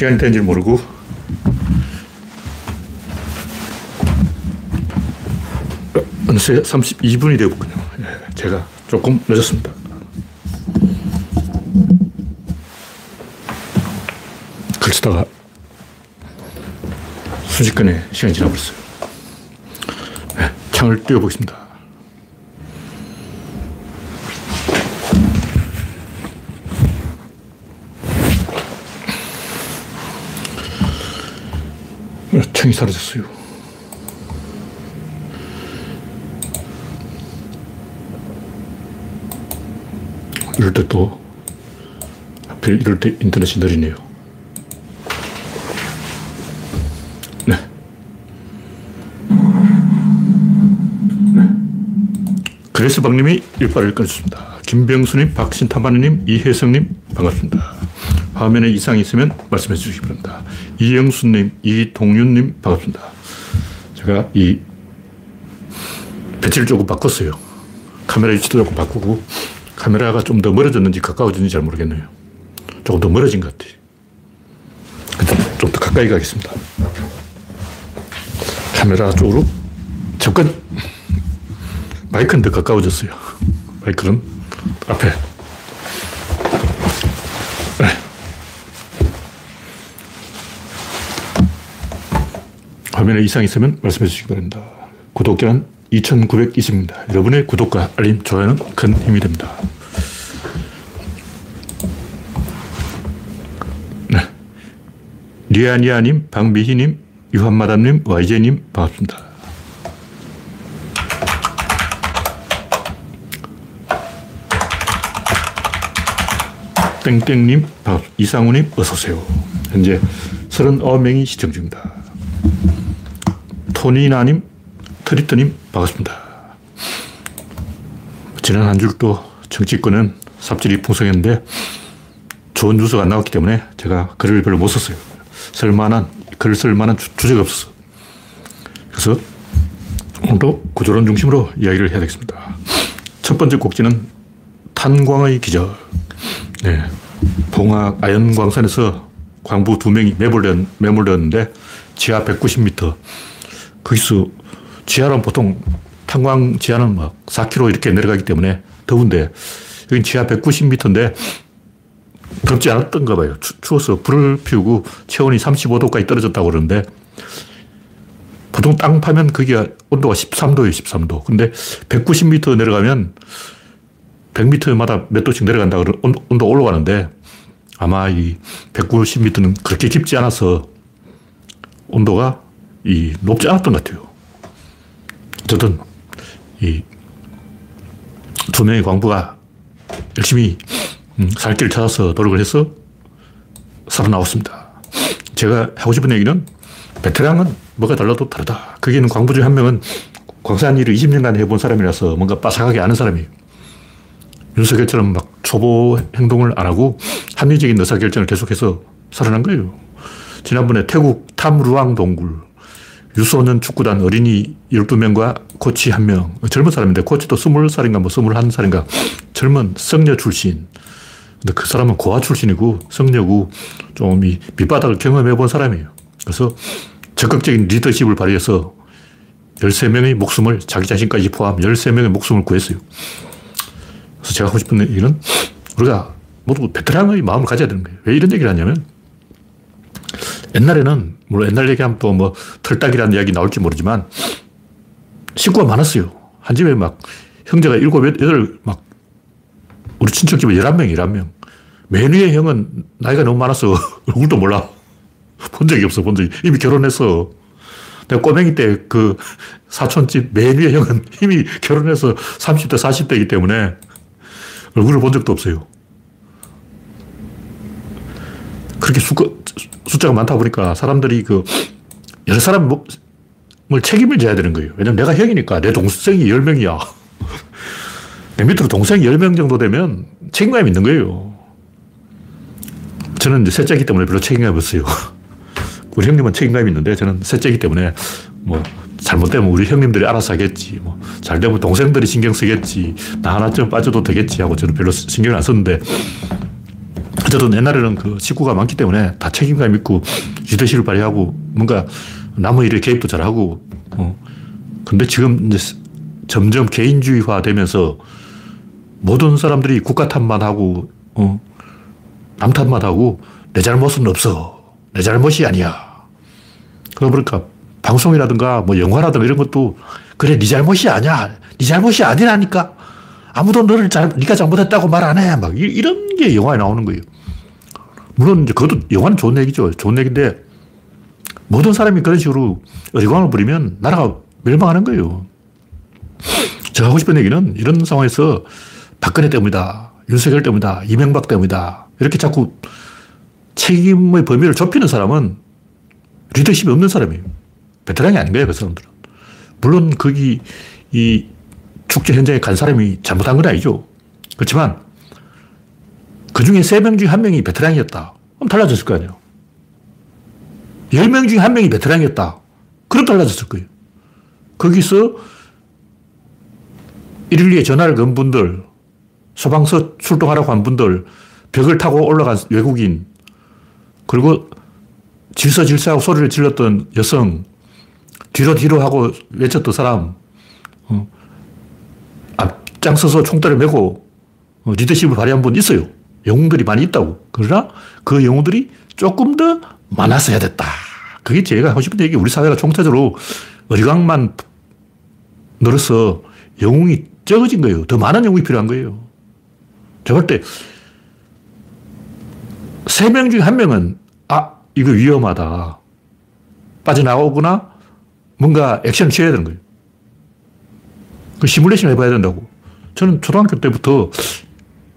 시간이 되는 줄 모르고 어느새 32분이 되었군요. 예, 제가 조금 늦었습니다. 그러다가 순식간에 시간이 지나버렸어요. 네, 창을 띄워보겠습니다. 창이 사라졌어요. 이럴 때 또, 하필 이럴 때 인터넷이 느리네요. 네. 네. 그래서 박님이 일발을 끊었습니다. 김병수님, 박신타마님, 이혜성님, 반갑습니다. 화면에 이상이 있으면 말씀해 바랍니다. 이영수님, 이동윤님, 반갑습니다. 제가 이 배치를 조금 바꿨어요. 카메라 위치도 조금 바꾸고, 카메라가 좀 더 멀어졌는지 가까워졌는지 잘 모르겠네요. 조금 더 멀어진 것 같아요. 좀더 가까이 가겠습니다. 카메라 쪽으로 접근. 마이크는 더 가까워졌어요. 마이크는 앞에. 화면에 이상이 있으면 말씀해 주시기 바랍니다. 구독자는 2,920입니다. 여러분의 구독과 알림, 좋아요는 큰 힘이 됩니다. 네. 리아니아님, 박미희님, 유한마담님, YJ님, 반갑습니다. 땡땡님, 이상우님, 어서오세요. 현재 39명이 시청 중입니다. 토니나님, 트리트님, 반갑습니다. 지난 한 주도 정치권은 삽질이 풍성했는데 좋은 뉴스가 안 나왔기 때문에 제가 글을 별로 못 썼어요. 쓸만한, 글을 쓸 만한 주 제가 없었어. 그래서 오늘도 구조론 중심으로 이야기를 해야 되겠습니다. 첫 번째 꼭지는 탄광의 기적. 네. 봉학 아연광산에서 광부 두 명이 매몰되었, 매몰되었는데 지하 190m. 거기서 지하는 보통 탄광 지하는 막 4km 이렇게 내려가기 때문에 더운데 여기 지하 190m인데 덥지 않았던가 봐요. 추, 워서 불을 피우고 체온이 35도까지 떨어졌다고 그러는데 보통 땅 파면 거기가 온도가 13도예요, 13도. 근데 190m 내려가면 100m마다 몇 도씩 내려간다 그 온도 올라가는데 아마 이 190m는 그렇게 깊지 않아서 온도가 이 높지 않았던 것 같아요. 어쨌든 이 두 명의 광부가 열심히 음, 살 길을 찾아서 노력을 해서 살아나왔습니다. 제가 하고 싶은 얘기는 베테랑은 뭐가 달라도 다르다. 거기는 광부 중한 명은 광산 일을 20년간 해본 사람이라서 뭔가 빠삭하게 아는 사람이에요. 윤석열처럼 막 초보 행동을 안 하고 합리적인 의사결정을 계속해서 살아난 거예요. 지난번에 태국 탐루왕 동굴 유소년 축구단 어린이 12명과 코치 1명. 젊은 사람인데 코치도 20살인가 뭐 21살인가 젊은 성녀 출신. 근데 그 사람은 고아 출신이고 성녀고 좀 이 밑바닥을 경험해 본 사람이에요. 그래서 적극적인 리더십을 발휘해서 13명의 목숨을 자기 자신까지 포함 13명의 목숨을 구했어요. 그래서 제가 하고 싶은 얘기는 우리가 모두 베테랑의 마음을 가져야 되는 거예요. 왜 이런 얘기를 하냐면 옛날에는 물론 옛날 얘기하면 또 뭐 털딱이라는 이야기 나올지 모르지만 식구가 많았어요. 한 집에 막 형제가 일곱, 여덟 막 우리 친척 집에 11명, 11명. 맨 위에 형은 나이가 너무 많아서 얼굴도 몰라. 본 적이 없어, 본 적이. 이미 결혼했어. 내가 꼬맹이 때 그 사촌집 맨 위에 형은 이미 결혼해서 30대, 40대이기 때문에 얼굴을 본 적도 없어요. 그렇게 숫, 숫자가 많다 보니까 사람들이 그 여러 사람을 책임을 져야 되는 거예요. 왜냐면 내가 형이니까 내 동생이 10명이야. 내 밑으로 동생이 10명 정도 되면 책임감이 있는 거예요. 저는 이제 셋째이기 때문에 별로 책임감이 없어요. 우리 형님은 책임감이 있는데 저는 셋째이기 때문에 뭐 잘못되면 우리 형님들이 알아서 하겠지. 뭐 잘되면 동생들이 신경 쓰겠지. 나 하나쯤 빠져도 되겠지 하고 저는 별로 신경을 안 썼는데 어쨌든 옛날에는 그 식구가 많기 때문에 다 책임감 있고 리더십을 발휘하고 뭔가 남의 일에 개입도 잘하고, 어. 근데 지금 이제 점점 개인주의화 되면서 모든 사람들이 국가 탓만 하고, 어. 남 탓만 하고 내 잘못은 없어. 내 잘못이 아니야. 그러니까 방송이라든가 뭐 영화라든가 이런 것도 그래, 네 잘못이 아니야. 네 잘못이 아니라니까. 아무도 너를 잘, 네가 잘못했다고 말 안 해. 막 이 런 게 영화에 나오는 거예요. 물론 이제 그것도 영화는 좋은 얘기죠. 좋은 얘기인데 모든 사람이 그런 식으로 어리광을 부리면 나라가 멸망하는 거예요. 제가 하고 싶은 얘기는 이런 상황에서 박근혜 때문이다. 윤석열 때문이다. 이명박 때문이다. 이렇게 자꾸 책임의 범위를 좁히는 사람은 리더십이 없는 사람이에요. 베테랑이 아닌 거예요, 그 사람들은. 물론 거기 이 축제 현장에 간 사람이 잘못한 건 아니죠. 그렇지만 그 중에 세 명 중에 한 명이 베테랑이었다. 그럼 달라졌을 거 아니에요. 열명 중에 한 명이 베테랑이었다. 그럼 달라졌을 거예요. 거기서 112에 전화를 건 분들, 소방서 출동하라고 한 분들, 벽을 타고 올라간 외국인, 그리고 질서 질서하고 소리를 질렀던 여성, 뒤로 뒤로 하고 외쳤던 사람, 어, 앞장 서서 총대를 메고 어, 리더십을 발휘한 분 있어요. 영웅들이 많이 있다고. 그러나 그 영웅들이 조금 더 많았어야 됐다. 그게 제가 하고 싶은 얘기. 우리 사회가 총체적으로 어리광만 늘어서 영웅이 적어진 거예요. 더 많은 영웅이 필요한 거예요. 제가 볼 때, 세 명 중에 한 명은, 아, 이거 위험하다. 빠져나오거나 뭔가 액션을 취해야 되는 거예요. 그 시뮬레이션 해봐야 된다고. 저는 초등학교 때부터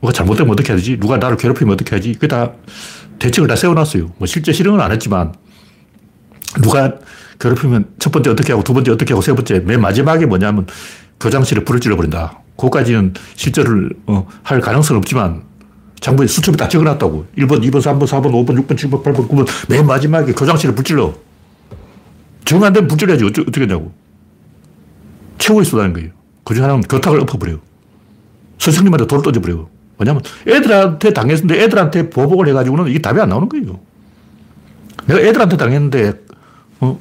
뭐가 잘못되면 어떻게 해야 되지? 누가 나를 괴롭히면 어떻게 하지? 그게 다 대책을 다 세워놨어요. 뭐 실제 실행은 안 했지만 누가 괴롭히면 첫 번째 어떻게 하고 두 번째 어떻게 하고 세 번째 맨 마지막에 뭐냐면 교장실에 불을 질러버린다. 그거까지는 실제를 어, 할 가능성은 없지만 장부에 수첩에 다 적어놨다고. 1번, 2번, 3번, 4번, 5번, 6번, 7번, 8번, 9번 맨 마지막에 교장실에 불 질러. 정안 되면 불 질러야지. 어쩌, 어떻게 하냐고. 최고의 수단인 거예요. 그중 하나는 교탁을 엎어버려요. 선생님한테 돌을 던져버려요. 왜냐면 애들한테 당했는데 애들한테 보복을 해가지고는 이게 답이 안 나오는 거예요. 내가 애들한테 당했는데, 어,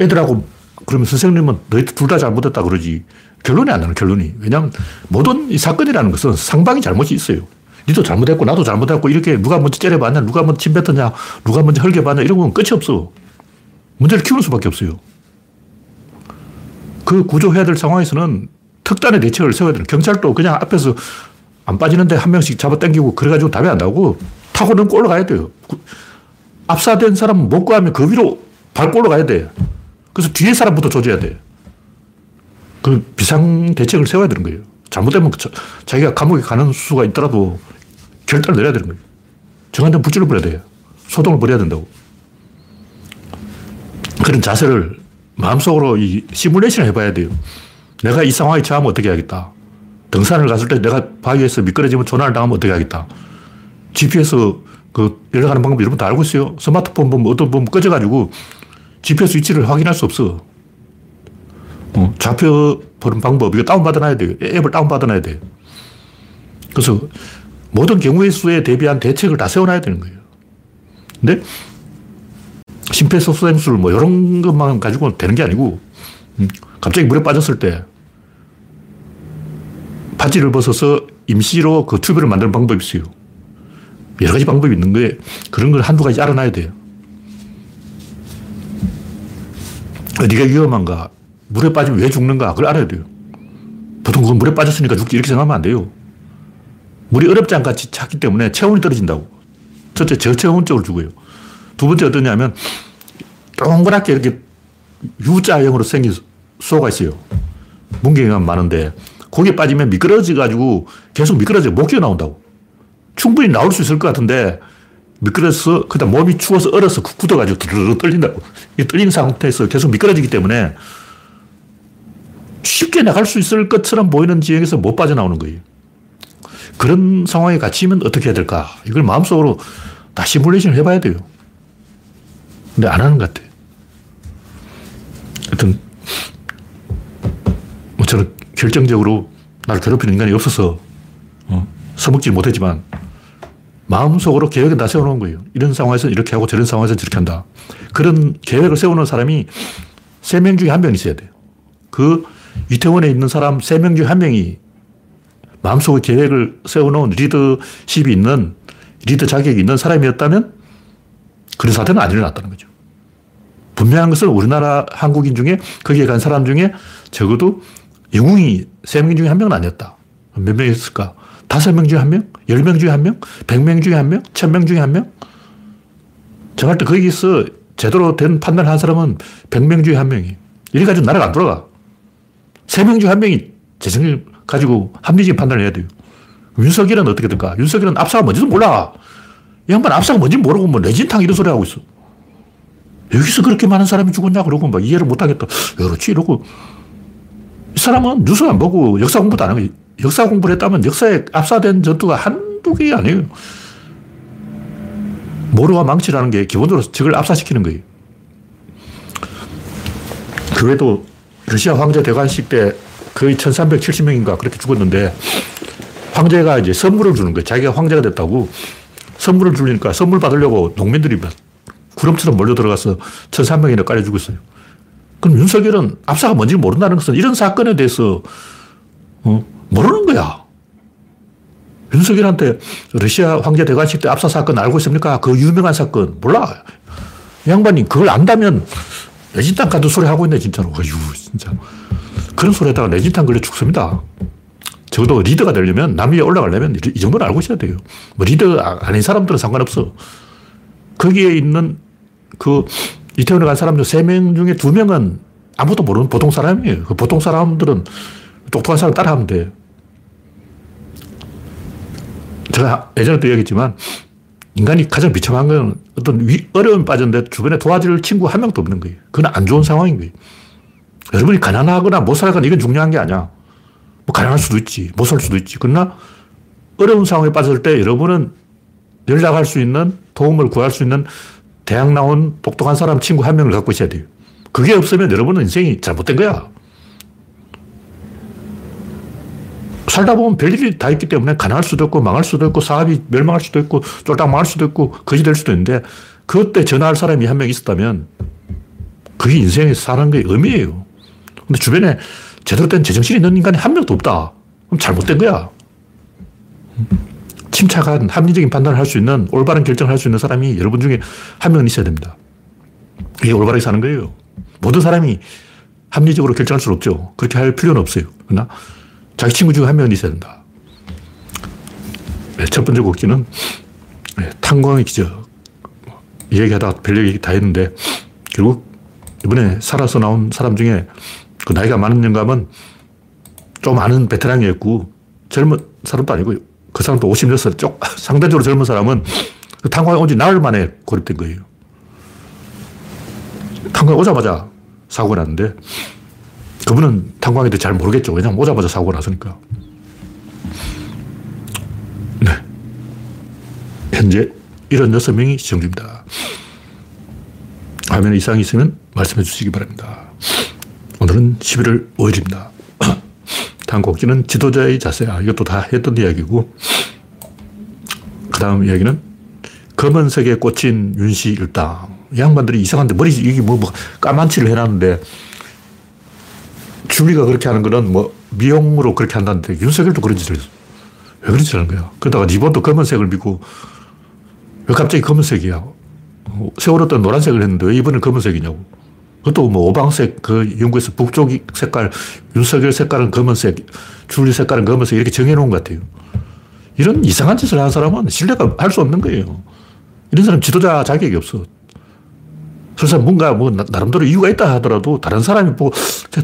애들하고 그러면 선생님은 너희들 둘 다 잘못했다 그러지. 결론이 안 나는 결론이. 왜냐하면 모든 이 사건이라는 것은 상방이 잘못이 있어요. 니도 잘못했고 나도 잘못했고 이렇게 누가 먼저 째려봤냐, 누가 먼저 침 뱉었냐, 누가 먼저 헐게봤냐 이런 건 끝이 없어. 문제를 키우는 수밖에 없어요. 그 구조해야 될 상황에서는 특단의 대책을 세워야 되는 경찰도 그냥 앞에서 안 빠지는데 한 명씩 잡아 당기고 그래가지고 답이 안 나오고 타고 넘고 올라가야 돼요. 압사된 사람은 못 구하면 그 위로 밟고 올라가야 돼. 그래서 뒤에 사람부터 조져야 돼. 그 비상 대책을 세워야 되는 거예요. 잘못되면 저, 자기가 감옥에 가는 수가 있더라도 결단을 내려야 되는 거예요. 정한 불질러 버려야 돼요. 소동을 벌여야 된다고. 그런 자세를 마음속으로 이 시뮬레이션을 해봐야 돼요. 내가 이 상황에 처하면 어떻게 하겠다. 등산을 갔을 때 내가 바위에서 미끄러지면 조난을 당하면 어떻게 하겠다. GPS 그 연락하는 방법 여러분 다 알고 있어요. 스마트폰 보면 어떤 보면 꺼져가지고 GPS 위치를 확인할 수 없어. 어, 좌표 보는 방법, 이거 다운받아놔야 돼요. 앱을 다운받아놔야 돼요. 그래서 모든 경우의 수에 대비한 대책을 다 세워놔야 되는 거예요. 근데 심폐소생술 뭐 이런 것만 가지고 되는 게 아니고 음, 갑자기 물에 빠졌을 때 바지를 벗어서 임시로 그 튜브를 만드는 방법이 있어요. 여러 가지 방법이 있는 거에 그런 걸 한두 가지 알아놔야 돼요. 어디가 위험한가? 물에 빠지면 왜 죽는가? 그걸 알아야 돼요. 보통 그건 물에 빠졌으니까 죽지 이렇게 생각하면 안 돼요. 물이 어렵지 않같이 찾기 때문에 체온이 떨어진다고. 첫째, 저체온적으로 죽어요. 두 번째 어떠냐면 동그랗게 이렇게 U자형으로 생긴 쏘가 있어요. 문경이 많은데 거기에 빠지면 미끄러져가지고 계속 미끄러져 못 기어나온다고. 충분히 나올 수 있을 것 같은데 미끄러서 그다음 몸이 추워서 얼어서 굳어가지고 드르르 떨린다고. 이 떨린 상태에서 계속 미끄러지기 때문에 쉽게 나갈 수 있을 것처럼 보이는 지역에서 못 빠져나오는 거예요. 그런 상황에 갇히면 어떻게 해야 될까? 이걸 마음속으로 다 시뮬레이션을 해봐야 돼요. 근데 안 하는 것 같아요. 하여튼, 뭐 저는 결정적으로 나를 괴롭히는 인간이 없어서 어, 써먹지 못했지만 마음속으로 계획을 다 세워놓은 거예요. 이런 상황에서 이렇게 하고 저런 상황에서 저렇게 한다. 그런 계획을 세우는 사람이 세 명 중에 한 명 있어야 돼요. 그 이태원에 있는 사람 세 명 중에 한 명이 마음속에 계획을 세워놓은 리더십이 있는 리더 자격이 있는 사람이었다면 그런 사태는 안 일어났다는 거죠. 분명한 것은 우리나라 한국인 중에 거기에 간 사람 중에 적어도 영웅이 세 명 중에 한 명은 아니었다. 몇 명이었을까? 다섯 명 중에 한 명? 열 명 중에 한 명? 백 명 중에 한 명? 천 명 중에 한 명? 정할 때 거기서 제대로 된 판단을 한 사람은 백 명 중에 한 명이. 이래 가지고 나라가 안 돌아가. 세 명 중에 한 명이 재정을 가지고 합리적인 판단을 해야 돼요. 윤석열은 어떻게 될까? 윤석열은 압사가 뭔지도 몰라. 이 양반 압사가 뭔지 모르고 뭐 레진탕 이런 소리 하고 있어. 여기서 그렇게 많은 사람이 죽었냐? 그러고 막 이해를 못 하겠다. 그렇지. 이러고. 이 사람은 뉴스 안 보고 역사 공부도 안 하고 역사 공부를 했다면 역사에 압사된 전투가 한두 개 아니에요. 모르와 망치라는 게 기본적으로 적을 압사시키는 거예요. 그 외에도 러시아 황제 대관식 때 거의 1370명인가 그렇게 죽었는데 황제가 이제 선물을 주는 거예요. 자기가 황제가 됐다고 선물을 주니까 선물 받으려고 농민들이 구름처럼 몰려 들어가서 1300명이나 깔려 죽었어요. 그럼 윤석열은 압사가 뭔지 모른다는 것은 이런 사건에 대해서 어, 모르는 거야. 윤석열한테 러시아 황제 대관식 때 압사 사건 알고 있습니까? 그 유명한 사건 몰라. 양반이 그걸 안다면 내진탕 같은 소리 하고 있네 진짜로. 어휴 진짜. 그런 소리에다가 내진탕 걸려 죽습니다. 적어도 리더가 되려면 남 위에 올라가려면 이 정도는 알고 있어야 돼요. 뭐 리더 아닌 사람들은 상관없어. 거기에 있는 그 이태원에 간 사람 중 3명 중에 2명은 아무도 모르는 보통 사람이에요. 그 보통 사람들은 똑똑한 사람 따라하면 돼. 제가 예전에도 얘기했지만 인간이 가장 비참한 건 어떤 위, 어려움에 빠졌는데 주변에 도와줄 친구 한 명도 없는 거예요. 그건 안 좋은 상황인 거예요. 여러분이 가난하거나 못 살거나 이건 중요한 게 아니야. 뭐 가난할 수도 있지. 못 살 수도 있지. 그러나 어려운 상황에 빠졌을 때 여러분은 연락할 수 있는 도움을 구할 수 있는 대학 나온 똑똑한 사람 친구 한 명을 갖고 있어야 돼요. 그게 없으면 여러분은 인생이 잘못된 거야. 살다 보면 별일이 다 있기 때문에 가난할 수도 있고 망할 수도 있고 사업이 멸망할 수도 있고 쫄딱 망할 수도 있고 거지 될 수도 있는데 그때 전화할 사람이 한 명 있었다면 그게 인생에 사는 게 의미예요. 근데 주변에 제대로 된 제정신이 있는 인간이 한 명도 없다. 그럼 잘못된 거야. 침착한 합리적인 판단을 할 수 있는 올바른 결정을 할 수 있는 사람이 여러분 중에 한 명은 있어야 됩니다. 이게 올바르게 사는 거예요. 모든 사람이 합리적으로 결정할 수는 없죠. 그렇게 할 필요는 없어요. 그러나 자기 친구 중에 한 명은 있어야 된다. 네, 첫 번째 곡기는 네, 탄광의 기적. 얘기하다가 별 얘기 다 했는데 결국 이번에 살아서 나온 사람 중에 그 나이가 많은 영감은 좀 아는 베테랑이었고 젊은 사람도 아니고 그 사람도 56살 쪽 상대적으로 젊은 사람은 그 탄광에 온 지 나흘 만에 고립된 거예요. 탄광에 오자마자 사고가 났는데 그분은 탄광에 대해 잘 모르겠죠. 왜냐면 오자마자 사고가 났으니까. 네. 현재 76명이 시청 중입니다. 화면에 이상이 있으면 말씀해 주시기 바랍니다. 오늘은 11월 5일입니다. 곡지는 지도자의 자세야. 이것도 다 했던 이야기고. 그 다음 이야기는 검은색에 꽂힌 윤씨 일당. 양반들이 이상한데 머리, 이게 뭐, 뭐 까만치를 해놨는데 줄리가 그렇게 하는 거는 뭐 미용으로 그렇게 한다는데 윤석열도 그런 짓을 했어. 왜 그런 짓을 하는 거야? 그러다가 이번도 검은색을 믿고 왜 갑자기 검은색이야? 세월호 때 노란색을 했는데 왜 이번엔 검은색이냐고. 그것도 뭐 오방색, 그 영국에서 북쪽 색깔, 윤석열 색깔은 검은색, 줄리 색깔은 검은색 이렇게 정해놓은 것 같아요. 이런 이상한 짓을 하는 사람은 신뢰가 할 수 없는 거예요. 이런 사람 지도자 자격이 없어. 그래서 뭔가 뭐 나름대로 이유가 있다 하더라도 다른 사람이 보고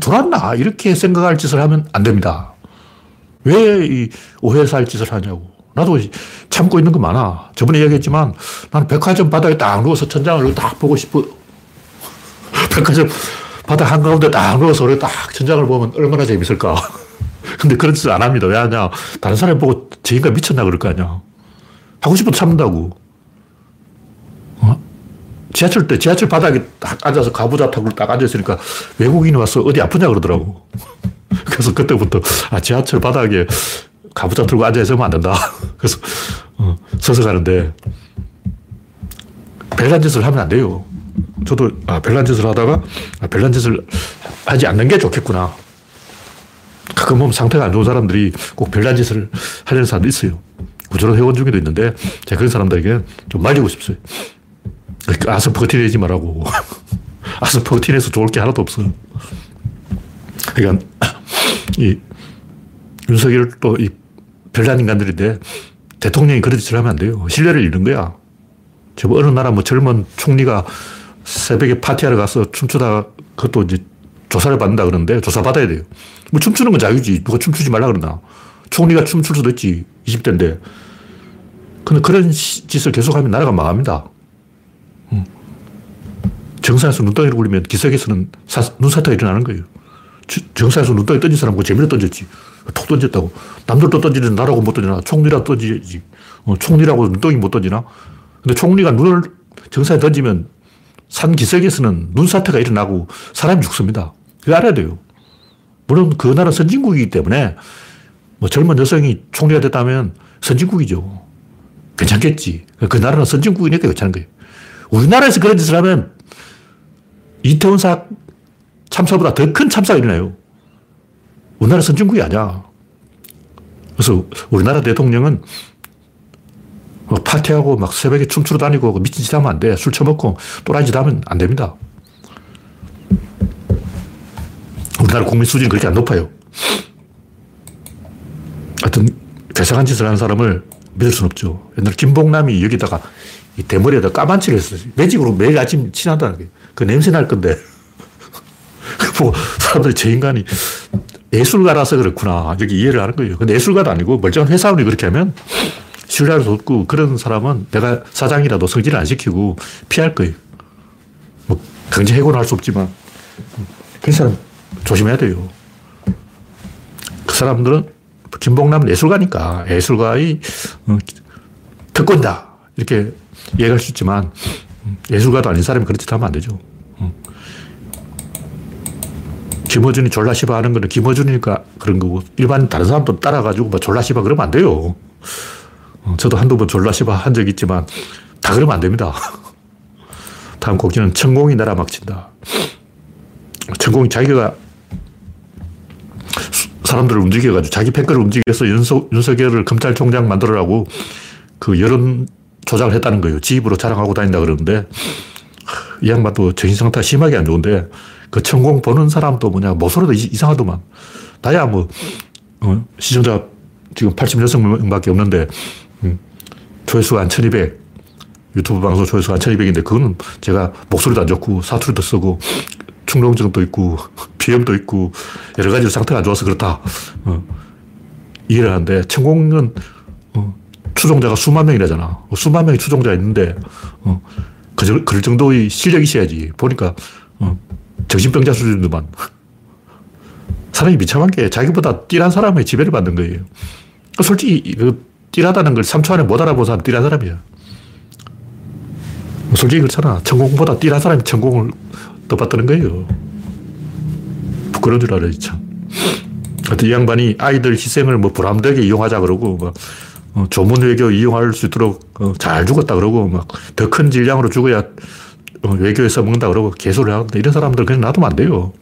돌았나 이렇게 생각할 짓을 하면 안 됩니다. 왜 이 오해 살 짓을 하냐고. 나도 참고 있는 거 많아. 저번에 얘기했지만 나는 백화점 바닥에 딱 누워서 천장을 딱 보고 싶어. 백화점 바닥 한가운데 딱 누워서 딱 천장을 보면 얼마나 재밌을까. 근데 그런 짓을 안 합니다. 왜 하냐. 다른 사람 보고 저 인간 미쳤나 그럴 거 아니야. 하고 싶어도 참는다고. 어? 지하철 때 지하철 바닥에 딱 앉아서 가부좌탁으로 딱 앉아있으니까 외국인이 와서 어디 아프냐 그러더라고. 그래서 그때부터 아, 지하철 바닥에 가부장 들고 앉아있으면 안 된다. 그래서 어, 서서 가는데 별난 짓을 하면 안 돼요. 저도 아, 별난 짓을 하다가 아, 별난 짓을 하지 않는 게 좋겠구나. 가끔 보면 상태가 안 좋은 사람들이 꼭 별난 짓을 하려는 사람도 있어요. 구조론 회원 중에도 있는데 제가 그런 사람들에게 좀 말리고 싶어요. 아스퍼거티내지 말라고. 아스퍼거티내서 좋을 게 하나도 없어. 그러니까 이 윤석열도 이 별난 인간들인데 대통령이 그런 짓을 하면 안 돼요. 신뢰를 잃는 거야. 저 어느 나라 뭐 젊은 총리가 새벽에 파티하러 가서 춤추다 그것도 이제 조사를 받는다 그러는데 조사받아야 돼요. 뭐 춤추는 건 자유지. 누가 춤추지 말라 그러나. 총리가 춤출 수도 있지. 20대인데. 근데 그런 짓을 계속하면 나라가 망합니다. 정상에서 눈덩이를 굴리면 기석에서는 사, 눈사태가 일어나는 거예요. 정상에서 눈덩이 던진 사람 그 재미로 던졌지. 톡 던졌다고. 남들도 던지는 나라고 못 던지나? 총리라도 던지지. 어, 총리라고 눈덩이 못 던지나? 근데 총리가 눈을 정상에 던지면 산 기슭에서는 눈사태가 일어나고 사람이 죽습니다. 그거 알아야 돼요. 물론 그 나라 선진국이기 때문에 뭐 젊은 여성이 총리가 됐다면 선진국이죠. 괜찮겠지. 그 나라는 선진국이니까 괜찮은 거예요. 우리나라에서 그런 짓을 하면 이태원 사 참사보다 더 큰 참사가 일어나요. 우리나라 선진국이 아니야. 그래서 우리나라 대통령은 막 파티하고 막 새벽에 춤추러 다니고 미친 짓 하면 안 돼. 술 처먹고 또라이 짓 하면 안 됩니다. 우리나라 국민 수준이 그렇게 안 높아요. 하여튼, 대상한 짓을 하는 사람을 믿을 수는 없죠. 옛날 김봉남이 여기다가 이 대머리에다 까만 칠을 했어요. 매직으로 매일 아침 칠한다는 게. 그 냄새 날 건데. 뭐, 사람들이 저 인간이 예술가라서 그렇구나. 여기 이해를 하는 거예요. 근데 예술가도 아니고 멀쩡한 회사원이 그렇게 하면 신뢰할 수 없고 그런 사람은 내가 사장이라도 성질을 안 시키고 피할 거예요. 뭐 강제 해고는 할 수 없지만 그 사람 조심해야 돼요. 그 사람들은 김봉남은 예술가니까 예술가의 어, 특권이다 이렇게 이해할 수 있지만 예술가도 아닌 사람이 짓 하면 안 되죠. 어. 김어준이 졸라시바 하는 거는 김어준이니까 그런 거고 일반 다른 사람도 따라가지고 뭐 졸라시바 그러면 안 돼요. 어, 저도 한두 번 졸라시바 한 적 있지만 다 그러면 안 됩니다. 다음 곡지는 천공이 나라 막친다. 천공이 자기가 사람들을 움직여가지고 자기 팬클을 움직여서 윤석, 윤석열을 검찰총장 만들어라고 그 여론 조작을 했다는 거예요. 지 입으로 자랑하고 다닌다 그러는데 이 양반도 정신상태가 심하게 안 좋은데 그 천공 보는 사람도 뭐냐 모소리도 이상하더만 나야 뭐 어, 시청자 지금 86명밖에 없는데 음, 조회수가 한 1200, 유튜브 방송 조회수가 한 1200인데 그거는 제가 목소리도 안 좋고 사투리도 쓰고 충농증도 있고 비염도 있고 여러 가지 상태가 안 좋아서 그렇다. 어, 이해를 하는데 천공은 어, 추종자가 수만 명이라잖아. 수만 명의 추종자가 있는데 어, 그, 그 정도의 실력이 있어야지. 보니까 어, 정신병자 수준도만. 사람이 미참한 게 자기보다 띠란 사람의 지배를 받는 거예요. 솔직히 그 띠라다는 걸 3초 안에 못 알아본 사람 띠란 사람이야. 솔직히 그렇잖아. 천공보다 띠란 사람이 천공을 더 받드는 거예요. 부끄러운 줄 알아요, 참. 하여튼 이 양반이 아이들 희생을 뭐 보람되게 이용하자 그러고, 막, 어, 조문 외교 이용할 수 있도록 어, 잘 죽었다 그러고, 막, 더 큰 질량으로 죽어야 어, 외교에서 먹는다 그러고 개소를 하는데 이런 사람들 그냥 놔두면 안 돼요.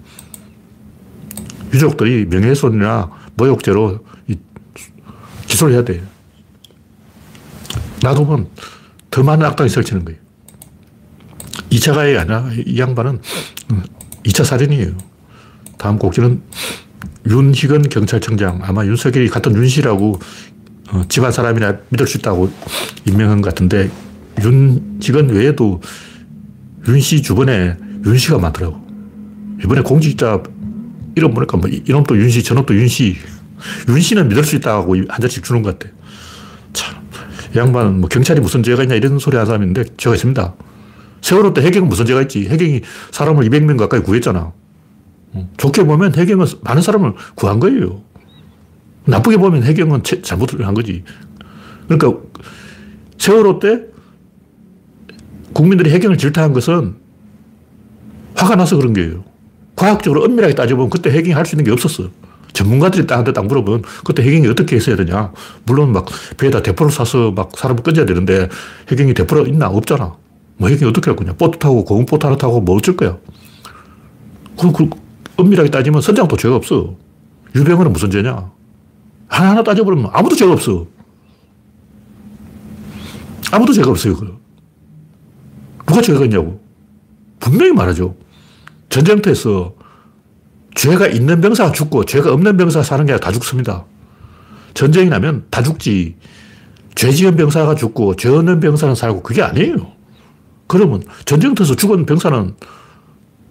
유족들이 명예훼손이나 모욕죄로 기소를 해야 돼요. 놔두면 더 많은 악당이 설치는 거예요. 2차 가해가 아니라 이 양반은 2차 살인이에요. 다음 곡지는 윤희근 경찰청장. 아마 윤석열이 같은 윤씨라고 어, 집안 사람이나 믿을 수 있다고 임명한 것 같은데 윤희근 외에도 윤씨 주변에 윤씨가 많더라고. 이번에 공직자 이름 보니까 뭐 이놈도 윤씨, 저놈도 윤씨. 윤씨는 믿을 수 있다고 한 잔씩 주는 것 같아. 참. 이 양반은 뭐 경찰이 무슨 죄가 있냐 이런 소리 하는 사람인데 죄가 있습니다. 세월호 때 해경은 무슨 죄가 있지? 해경이 사람을 200명 가까이 구했잖아. 좋게 보면 해경은 많은 사람을 구한 거예요. 나쁘게 보면 해경은 잘못을 한 거지. 그러니까 세월호 때 국민들이 해경을 질타한 것은 화가 나서 그런 거예요. 과학적으로 엄밀하게 따져보면 그때 해경이 할 수 있는 게 없었어. 전문가들이 딱한테 딱 물어보면 그때 해경이 어떻게 했어야 되냐. 물론 막 배에다 대포를 쏴서 막 사람을 끊어야 되는데 해경이 대포가 있나? 없잖아. 뭐 해경이 어떻게 할 거냐. 보트 타고 고공보트 하나 타고 뭐 어쩔 거야. 그, 그 엄밀하게 따지면 선장도 죄가 없어. 유병은 무슨 죄냐. 하나하나 따져보면 아무도 죄가 없어. 아무도 죄가 없어요. 그 누가 죄가 있냐고. 분명히 말하죠. 전쟁터에서 죄가 있는 병사가 죽고 죄가 없는 병사가 사는 게 아니라 다 죽습니다. 전쟁이 나면 다 죽지. 죄 지은 병사가 죽고 죄 없는 병사는 살고 그게 아니에요. 그러면 전쟁터에서 죽은 병사는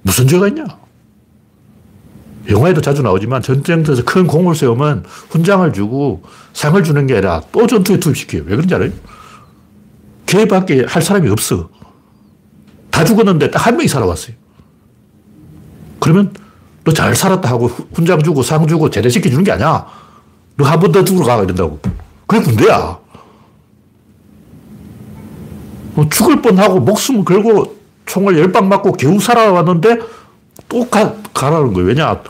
무슨 죄가 있냐? 영화에도 자주 나오지만 전쟁터에서 큰 공을 세우면 훈장을 주고 상을 주는 게 아니라 또 전투에 투입시켜요. 왜 그런지 알아요? 걔밖에 할 사람이 없어. 다 죽었는데 딱 한 명이 살아왔어요. 그러면 너 잘 살았다 하고 훈장 주고 상 주고 제대시켜 주는 게 아니야. 너 한 번 더 죽으러 가. 이런다고. 그게 군대야. 뭐 죽을 뻔하고 목숨 걸고 총을 열 방 맞고 겨우 살아왔는데 또 가, 가라는 거예요. 왜냐?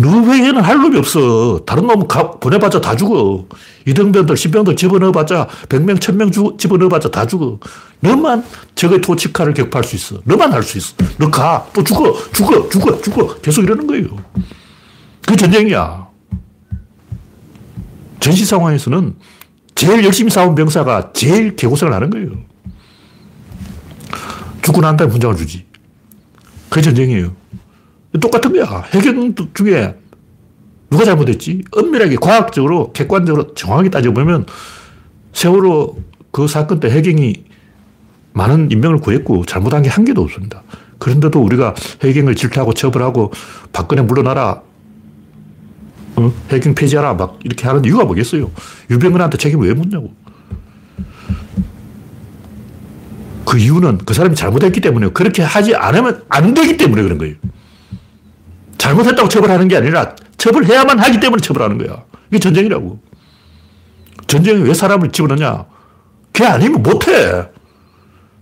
너외에는 할 놈이 없어. 다른 놈 가, 보내봤자 다 죽어. 이등병들, 신병들 집어넣어봤자, 백명, 천명 집어넣어봤자 다 죽어. 너만 적의 토치카를 격파할 수 있어. 너만 할 수 있어. 너 가. 또 죽어. 죽어. 죽어. 죽어. 계속 이러는 거예요. 그 전쟁이야. 전시 상황에서는 제일 열심히 싸운 병사가 제일 개고생을 하는 거예요. 죽고 난 다음에 훈장을 주지. 그게 전쟁이에요. 똑같은 거야. 해경 중에 누가 잘못했지? 엄밀하게 과학적으로 객관적으로 정확하게 따져보면 세월호 그 사건 때 해경이 많은 인명을 구했고 잘못한 게 한 개도 없습니다. 그런데도 우리가 해경을 질타하고 처벌하고 박근혜 물러나라 어? 해경 폐지하라 막 이렇게 하는 이유가 뭐겠어요? 유병근한테 책임을 왜 묻냐고. 그 이유는 그 사람이 잘못했기 때문에 그렇게 하지 않으면 안 되기 때문에 그런 거예요. 잘못했다고 처벌하는 게 아니라 처벌해야만 하기 때문에 처벌하는 거야. 이게 전쟁이라고. 전쟁에 왜 사람을 집어넣냐? 걔 아니면 못해.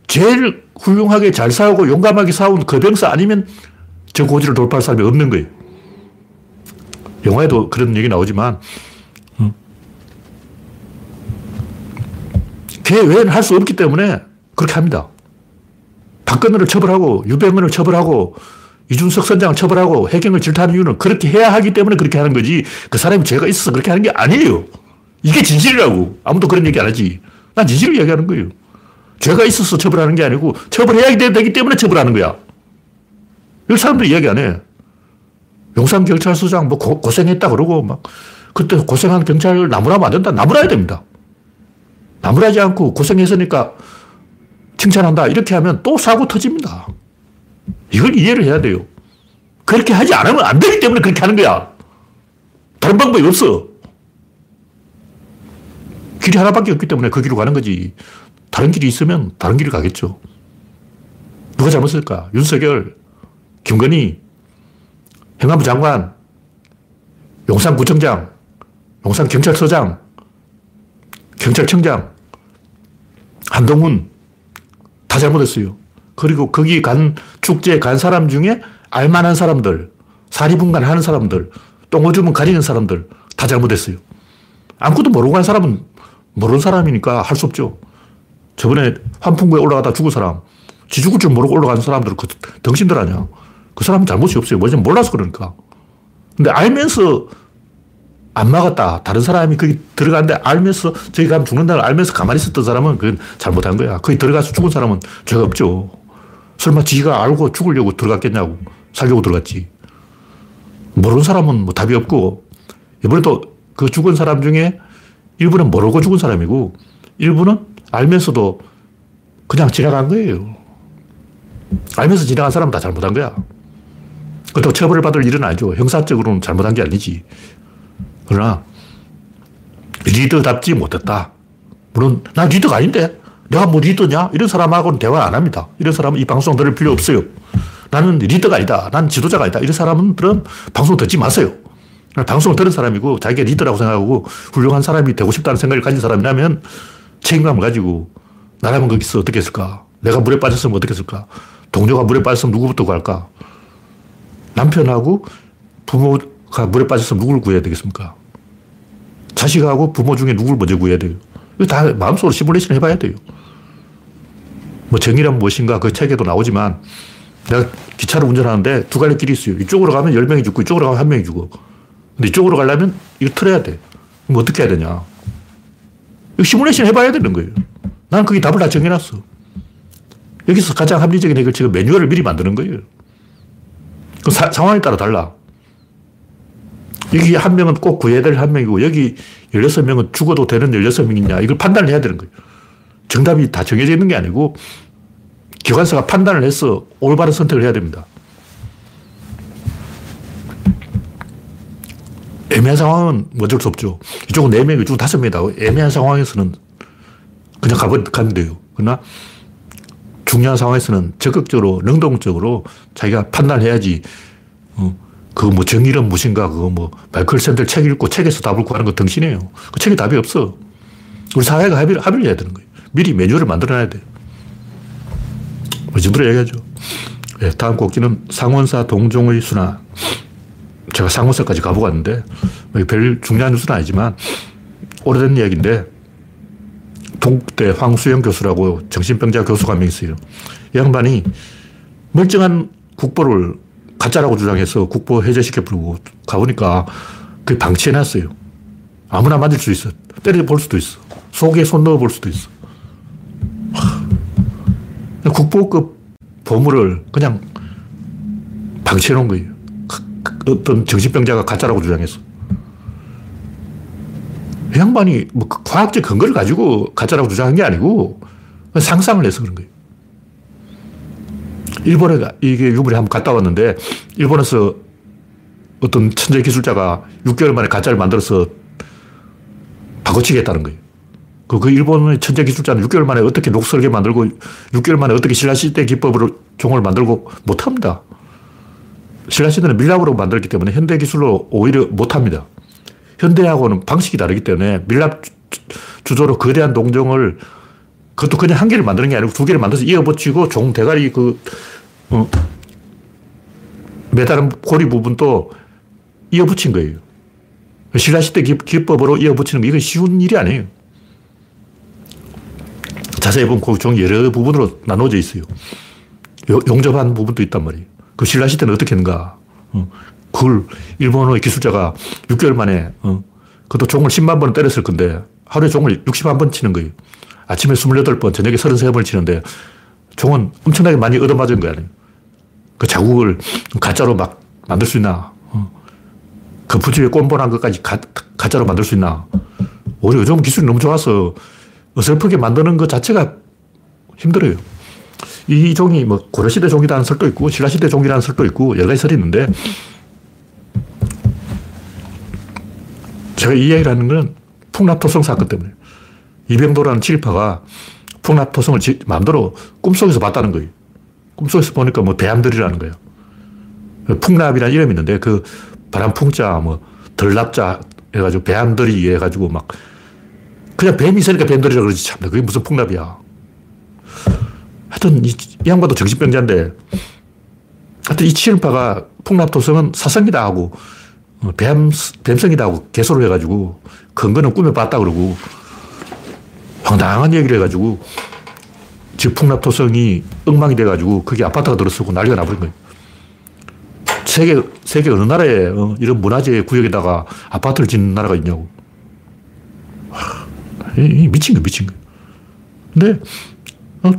제일 훌륭하게 잘 싸우고 용감하게 싸운 그 병사 아니면 저 고지를 돌파할 사람이 없는 거예요. 영화에도 그런 얘기 나오지만, 걔 외에는 할 수 없기 때문에 그렇게 합니다. 박근혜를 처벌하고 유병민을 처벌하고 이준석 선장을 처벌하고 해경을 질타하는 이유는 그렇게 해야 하기 때문에 그렇게 하는 거지 그 사람이 죄가 있어서 그렇게 하는 게 아니에요. 이게 진실이라고. 아무도 그런 얘기 안 하지. 난 진실을 얘기하는 거예요. 죄가 있어서 처벌하는 게 아니고 처벌해야 되기 때문에 처벌하는 거야. 이 사람들이 이야기 안 해. 용산경찰서장 뭐 고, 생했다 그러고 막 그때 고생한 경찰을 나무라면 안 된다. 나무라야 됩니다. 나무라지 않고 고생했으니까 칭찬한다. 이렇게 하면 또 사고 터집니다. 이걸 이해를 해야 돼요. 그렇게 하지 않으면 안 되기 때문에 그렇게 하는 거야. 다른 방법이 없어. 길이 하나밖에 없기 때문에 그 길로 가는 거지. 다른 길이 있으면 다른 길을 가겠죠. 누가 잘못을까? 윤석열, 김건희, 행안부 장관, 용산구청장, 용산경찰서장, 경찰청장, 한동훈 다 잘못했어요. 그리고 거기 간 축제에 간 사람 중에 알만한 사람들, 사리분간 하는 사람들, 똥오줌은 가리는 사람들 다 잘못했어요. 아무것도 모르고 간 사람은 모르는 사람이니까 할 수 없죠. 저번에 환풍구에 올라가다 죽은 사람, 지 죽을 줄 모르고 올라간 사람들, 그 덩신들 아니야. 그 사람은 잘못이 없어요. 뭐지 몰라서 그러니까. 근데 알면서 안 막았다. 다른 사람이 거기 들어가는데 알면서 저기 가면 죽는다는 알면서 가만히 있었던 사람은 그건 잘못한 거야. 거기 들어가서 죽은 사람은 죄가 없죠. 설마 지가 알고 죽으려고 들어갔겠냐고. 살려고 들어갔지. 모르는 사람은 뭐 답이 없고, 이번에도 그 죽은 사람 중에 일부는 모르고 죽은 사람이고, 일부는 알면서도 그냥 지나간 거예요. 알면서 지나간 사람은 다 잘못한 거야. 그렇다고 처벌을 받을 일은 아니죠. 형사적으로는 잘못한 게 아니지. 그러나, 리더답지 못했다. 물론, 난 리더가 아닌데. 내가 뭐 리더냐? 이런 사람하고는 대화 안 합니다. 이런 사람은 이 방송 들을 필요 없어요. 나는 리더가 아니다. 난 지도자가 아니다. 이런 사람들은 방송 듣지 마세요. 방송을 들은 사람이고 자기가 리더라고 생각하고 훌륭한 사람이 되고 싶다는 생각을 가진 사람이라면 책임감을 가지고 나라면 거기서 어떻게 했을까? 내가 물에 빠졌으면 어떻게 했을까? 동료가 물에 빠졌으면 누구부터 갈까? 남편하고 부모 물에 빠져서 누굴 구해야 되겠습니까? 자식하고 부모 중에 누굴 먼저 구해야 돼요? 이거 다 마음속으로 시뮬레이션 해봐야 돼요. 뭐 정의란 무엇인가 그 책에도 나오지만 내가 기차를 운전하는데 두 갈래 길이 있어요. 이쪽으로 가면 10명이 죽고 이쪽으로 가면 한 명이 죽어. 근데 이쪽으로 가려면 이거 틀어야 돼. 그럼 어떻게 해야 되냐. 이거 시뮬레이션 해봐야 되는 거예요. 나는 그게 답을 다 정해놨어. 여기서 가장 합리적인 해결책은 매뉴얼을 미리 만드는 거예요. 그 사, 상황에 따라 달라. 여기 한 명은 꼭 구해야 될 한 명이고 여기 16명은 죽어도 되는 16명이냐 이걸 판단을 해야 되는 거예요. 정답이 다 정해져 있는 게 아니고 기관사가 판단을 해서 올바른 선택을 해야 됩니다. 애매한 상황은 어쩔 수 없죠. 이쪽은 4명, 이쪽은 5명이다. 애매한 상황에서는 그냥 가면, 돼요. 그러나 중요한 상황에서는 적극적으로, 능동적으로 자기가 판단을 해야지, 어, 그뭐 정의는 무엇인가, 그거 뭐 마이클 샌들 책 읽고 책에서 답을 구하는 거 등신이에요. 그 책에 답이 없어. 우리 사회가 합의를, 합의를 해야 되는 거예요. 미리 메뉴를 만들어 놔야 돼요. 이 정도로 얘기하죠. 네, 다음 곡지는 상원사 동종의 순환. 제가 상원사까지 가보고 왔는데, 뭐별 중요한 뉴스는 아니지만, 오래된 이야기인데, 동국대 황수영 교수라고 정신병자 교수가 한 명 있어요. 이 양반이 멀쩡한 국보를 가짜라고 주장해서 국보 해제시켜 부르고 가보니까 그 방치해놨어요. 아무나 만질 수 있어. 때려 볼 수도 있어. 속에 손 넣어 볼 수도 있어. 국보급 보물을 그냥 방치해 놓은 거예요. 어떤 정신병자가 가짜라고 주장했어. 이 양반이 뭐그 과학적 근거를 가지고 가짜라고 주장한 게 아니고 상상을 해서 그런 거예요. 일본에 이게 유물이 한번 갔다 왔는데 일본에서 어떤 천재 기술자가 6개월 만에 가짜를 만들어서 바꿔치기 했다는 거예요. 그, 그 일본의 천재 기술자는 6개월 만에 어떻게 녹설계 만들고 6개월 만에 어떻게 신라시대 기법으로 종을 만들고 못합니다. 신라시대는 밀랍으로 만들었기 때문에 현대 기술로 오히려 못합니다. 현대하고는 방식이 다르기 때문에 밀랍 주조로 거대한 동정을 그것도 그냥 한 개를 만드는 게 아니고 두 개를 만들어서 이어붙이고 종 대가리 그, 어, 매달은 고리 부분도 이어붙인 거예요. 신라시대 기법으로 이어붙이는 거 이건 쉬운 일이 아니에요. 자세히 보면 그종 여러 부분으로 나눠져 있어요. 용접한 부분도 있단 말이에요. 그 신라 시대는 어떻게 했는가. 어, 그걸 일본의 기술자가 6개월 만에, 어, 그것도 종을 10만 번 때렸을 건데, 하루에 종을 61번 치는 거예요. 아침에 28번, 저녁에 33번 치는데, 종은 엄청나게 많이 얻어맞은 거 아니에요. 그 자국을 가짜로 막 만들 수 있나. 어. 그 부지에 꼰본한 것까지 가, 가짜로 만들 수 있나. 오히려 요즘 기술이 너무 좋아서 어설프게 만드는 것 자체가 힘들어요. 이 종이 뭐 고려시대 종이라는 설도 있고 신라시대 종이라는 설도 있고 여러 가지 설이 있는데 제가 이 이야기를 하는 건 풍납토성 사건 때문에 이병도라는 칠파가 풍납토성을 마음대로 꿈속에서 봤다는 거예요. 꿈속에서 보니까 뭐 배암들이라는 거예요. 풍납이라는 이름이 있는데 그 바람풍자 뭐 덜납자 해가지고 배암들이 해가지고 막 그냥 뱀이 있으니까 뱀들이라 그러지 참 그게 무슨 풍납이야. 하여튼 이, 이 양반도 정신병자인데 하여튼 이 치일파가 풍납토성은 사성이다 하고 어, 뱀, 뱀성이다 하고 개소를 해가지고 근거는 꿈에 봤다 그러고 황당한 얘기를 해가지고 즉 풍납토성이 엉망이 돼가지고 그게 아파트가 들어서고 난리가 나버린 거예요. 세계, 세계 어느 나라에 어, 이런 문화재 구역에다가 아파트를 짓는 나라가 있냐고. 미친 거 미친 거. 근데, 어,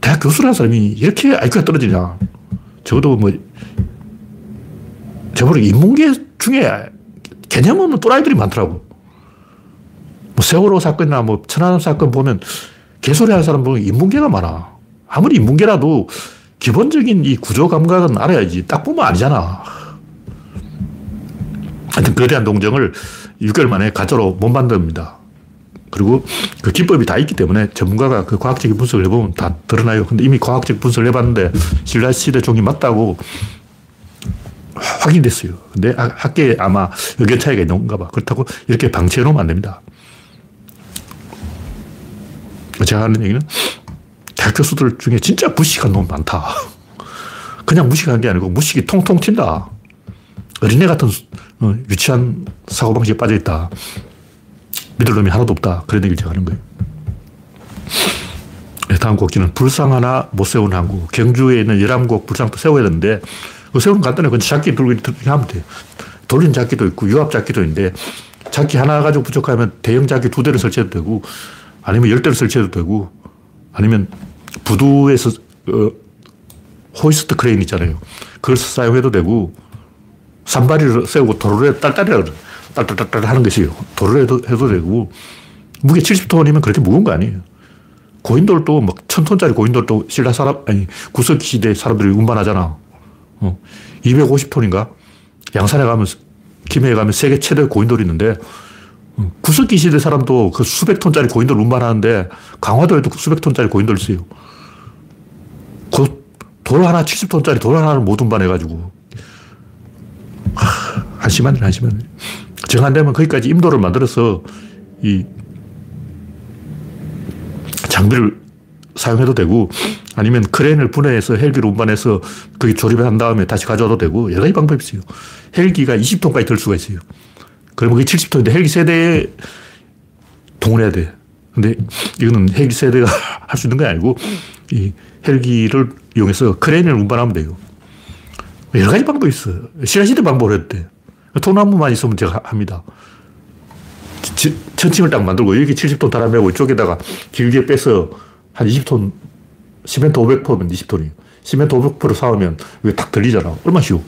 대학 교수라는 사람이 이렇게 IQ가 떨어지냐. 적어도 뭐, 저보다 인문계 중에 개념 없는 또라이들이 많더라고. 뭐 세월호 사건이나 뭐 천안함 사건 보면 개소리 하는 사람 보면 인문계가 많아. 아무리 인문계라도 기본적인 이 구조 감각은 알아야지. 딱 보면 아니잖아. 하여튼 거대한 동정을 6개월 만에 가짜로 못 만듭니다. 그리고 그 기법이 다 있기 때문에 전문가가 그 과학적인 분석을 해보면 다 드러나요. 근데 이미 과학적 분석을 해봤는데 신라 시대 종이 맞다고 확인됐어요. 근데 학계에 아마 의견 차이가 있는가 봐. 그렇다고 이렇게 방치해 놓으면 안 됩니다. 제가 하는 얘기는 대학 교수들 중에 진짜 무식한 놈 많다. 그냥 무식한 게 아니고 무식이 통통 튄다. 어린애 같은 어, 유치한 사고방식에 빠져있다. 믿을 놈이 하나도 없다. 그런 얘기를 제가 하는 거예요. 네, 다음 꼭지는 불상 하나 못 세운 항구. 경주에 있는 열암곡 불상도 세워야 되는데, 그 세우는 간단해. 그냥 작기 이렇게 하면 돼. 돌린 작기도 있고, 유압 작기도 있는데, 작기 하나 가지고 부족하면 대형 작기 두 대를 설치해도 되고, 아니면 열 대를 설치해도 되고, 아니면 부두에서, 어, 호이스트 크레인 있잖아요. 그걸 사용해도 되고, 삼발이를 세우고 도르래 딸딸이라 그래. 딸딸딸딸 하는 것이에요. 도르래 해도, 해도 되고, 무게 70톤이면 그렇게 무거운 거 아니에요. 고인돌도 막 천톤짜리 고인돌도 신라 사람, 아니, 구석 시대 사람들이 운반하잖아. 어. 250톤인가? 양산에 가면, 김해에 가면 세계 최대 고인돌이 있는데, 어, 구석기 시대 사람도 그 수백 톤짜리 고인돌 운반하는데, 강화도에도 수백 톤짜리 고인돌 있어요. 그 돌 하나 70톤짜리 돌 하나를 못 운반해가지고. 하, 한심한 일. 정안 되면 거기까지 임도를 만들어서 이 장비를 사용해도 되고 아니면 크레인을 분해해서 헬기로 운반해서 거기 조립한 다음에 다시 가져와도 되고 여러 가지 방법이 있어요. 헬기가 20톤까지 들 수가 있어요. 그러면 그게 70톤인데 헬기 세대에 동원해야 돼. 근데 이거는 헬기 세대가 할 수 있는 게 아니고 이 헬기를 이용해서 크레인을 운반하면 돼요. 여러 가지 방법이 있어요. 방법을 해도 돼. 통나무만 있으면 제가 합니다. 천칭을 딱 만들고 여기 70톤 달아매고 이쪽에다가 길게 빼서 한 20톤 시멘트 500%면 20톤이에요. 시멘트 500% 사오면 이게 딱 들리잖아. 얼마 쉬워.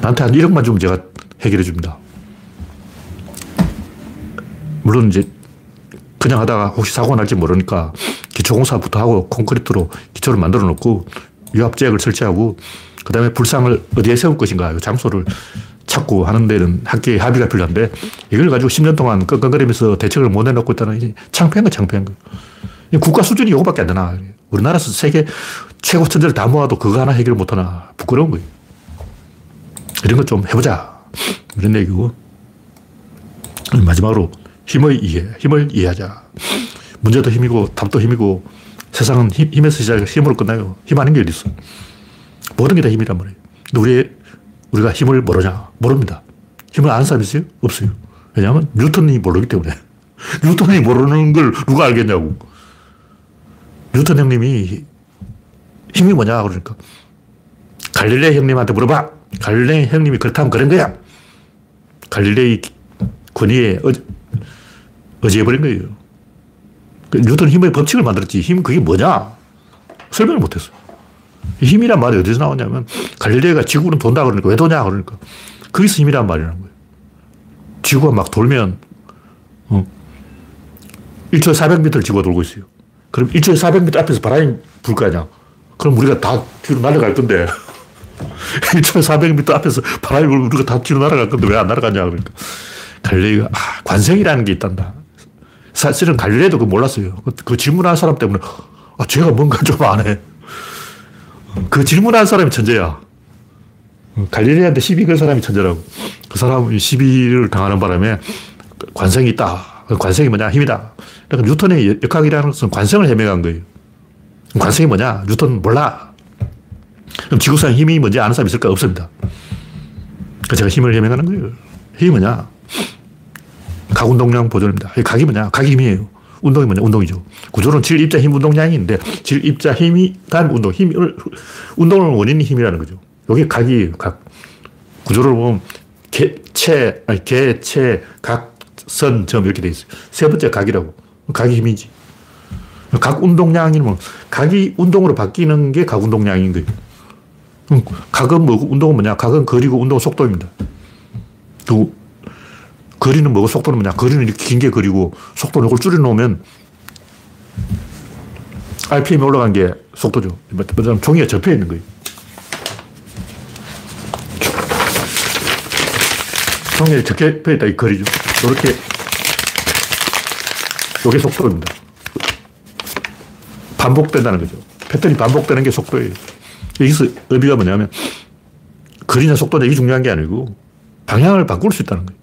나한테 한 1억만 주면 제가 해결해 줍니다. 물론 이제 그냥 하다가 혹시 사고가 날지 모르니까 기초공사부터 하고 콘크리트로 기초를 만들어 놓고 유압제약을 설치하고 그 다음에 불상을 어디에 세울 것인가 장소를 찾고 하는 데는 학계의 합의가 필요한데 이걸 가지고 10년 동안 끙끙거리면서 대책을 못 내놓고 있다는 창피한 거 창피한 거. 국가 수준이 이거밖에 안 되나. 우리나라에서 세계 최고 천재를 다 모아도 그거 하나 해결 못 하나. 부끄러운 거예요. 이런 거 좀 해보자. 이런 얘기고. 마지막으로 힘의 이해. 힘을 이해하자. 문제도 힘이고 답도 힘이고 세상은 힘, 에서 시작해 힘으로 끝나요. 힘 아닌 게 어디 있어. 모든 게 다 힘이란 말이에요. 근데 우리 우리가 힘을 모르냐? 모릅니다. 힘을 아는 사람 있어요? 없어요. 왜냐하면 뉴턴이 모르기 때문에. 뉴턴이 모르는 걸 누가 알겠냐고. 뉴턴 형님이 힘이 뭐냐? 그러니까. 갈릴레이 형님한테 물어봐. 갈릴레이 형님이 그렇다면 그런 거야. 갈릴레이 권위에 어, 어지해버린 거예요. 그 뉴턴 힘의 법칙을 만들었지. 힘 그게 뭐냐? 설명을 못했어. 힘이란 말이 어디서 나오냐면 갈릴레이가 지구는 돈다 그러니까 왜 도냐 그러니까 거기서 힘이란 말이라는 거예요. 지구가 막 돌면 어, 1초에 400m를 지구가 돌고 있어요. 그럼 1초에 400m 앞에서 바람이 불 거 아니야. 그럼 우리가 다 뒤로 날아갈 건데 1초에 400m 앞에서 바람이 불면 우리가 다 뒤로 날아갈 건데 왜 안 날아가냐 그러니까 갈릴레이가 아, 관성이라는 게 있단다. 사실은 갈릴레이도 그 몰랐어요. 그, 그 질문한 사람 때문에 아, 제가 뭔가 좀 안 해. 그 질문한 사람이 천재야. 갈릴레이한테 시비 건 사람이 천재라고. 그 사람이 시비를 당하는 바람에 관성이 있다. 관성이 뭐냐? 힘이다. 그러니까 뉴턴의 역학이라는 것은 관성을 해명한 거예요. 관성이 뭐냐? 뉴턴 몰라. 그럼 지구상 힘이 뭔지 아는 사람 있을까? 없습니다. 그 제가 힘을 해명하는 거예요. 힘이 뭐냐? 각운동량 보존입니다. 각이 뭐냐? 각이 힘이에요. 운동이 뭐냐? 운동이죠. 구조는 질, 입자, 힘, 운동량이 있는데 질, 입자, 힘이 간 운동. 힘을, 운동을 원인이 힘이라는 거죠. 이게 각이에요. 각. 구조를 보면 개, 체, 아니, 개, 체, 각, 선, 점 이렇게 돼 있어요. 세 번째 각이라고. 각이 힘이지. 각 운동량이면 각이 운동으로 바뀌는 게 각 운동량인 거예요. 각은 뭐, 운동은 뭐냐? 각은 거리고 운동 속도입니다. 또 거리는 뭐고 속도는 뭐냐. 거리는 이렇게 긴 게 거리고 속도는 이걸 줄여놓으면 RPM이 올라간 게 속도죠. 뭐냐면 종이가 접혀 있는 거예요. 종이에 접혀 있다 이 거리죠. 이렇게 이게 속도입니다. 반복된다는 거죠. 패턴이 반복되는 게 속도예요. 여기서 의미가 뭐냐면 거리냐 속도냐 이게 중요한 게 아니고 방향을 바꿀 수 있다는 거예요.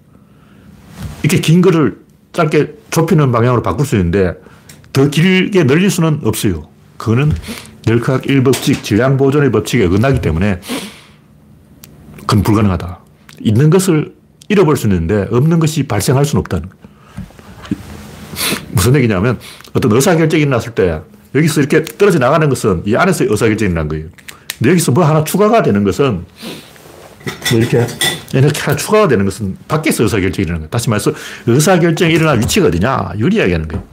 이렇게 긴 거를 짧게 좁히는 방향으로 바꿀 수 있는데 더 길게 늘릴 수는 없어요. 그거는 넬크학 1법칙, 질량 보존의 법칙에 어긋나기 때문에 그건 불가능하다. 있는 것을 잃어볼 수는 있는데 없는 것이 발생할 수는 없다는. 무슨 얘기냐면 어떤 의사결정이 났을 때 여기서 이렇게 떨어져 나가는 것은 이 안에서 의사결정이 난 거예요. 근데 여기서 뭐 하나 추가가 되는 것은 뭐 이렇게 이렇게 하나 추가가 되는 것은 밖에서 의사결정이 일어나는 거예요. 다시 말해서 의사결정이 일어난 위치가 어디냐 유리하게 하는 거예요.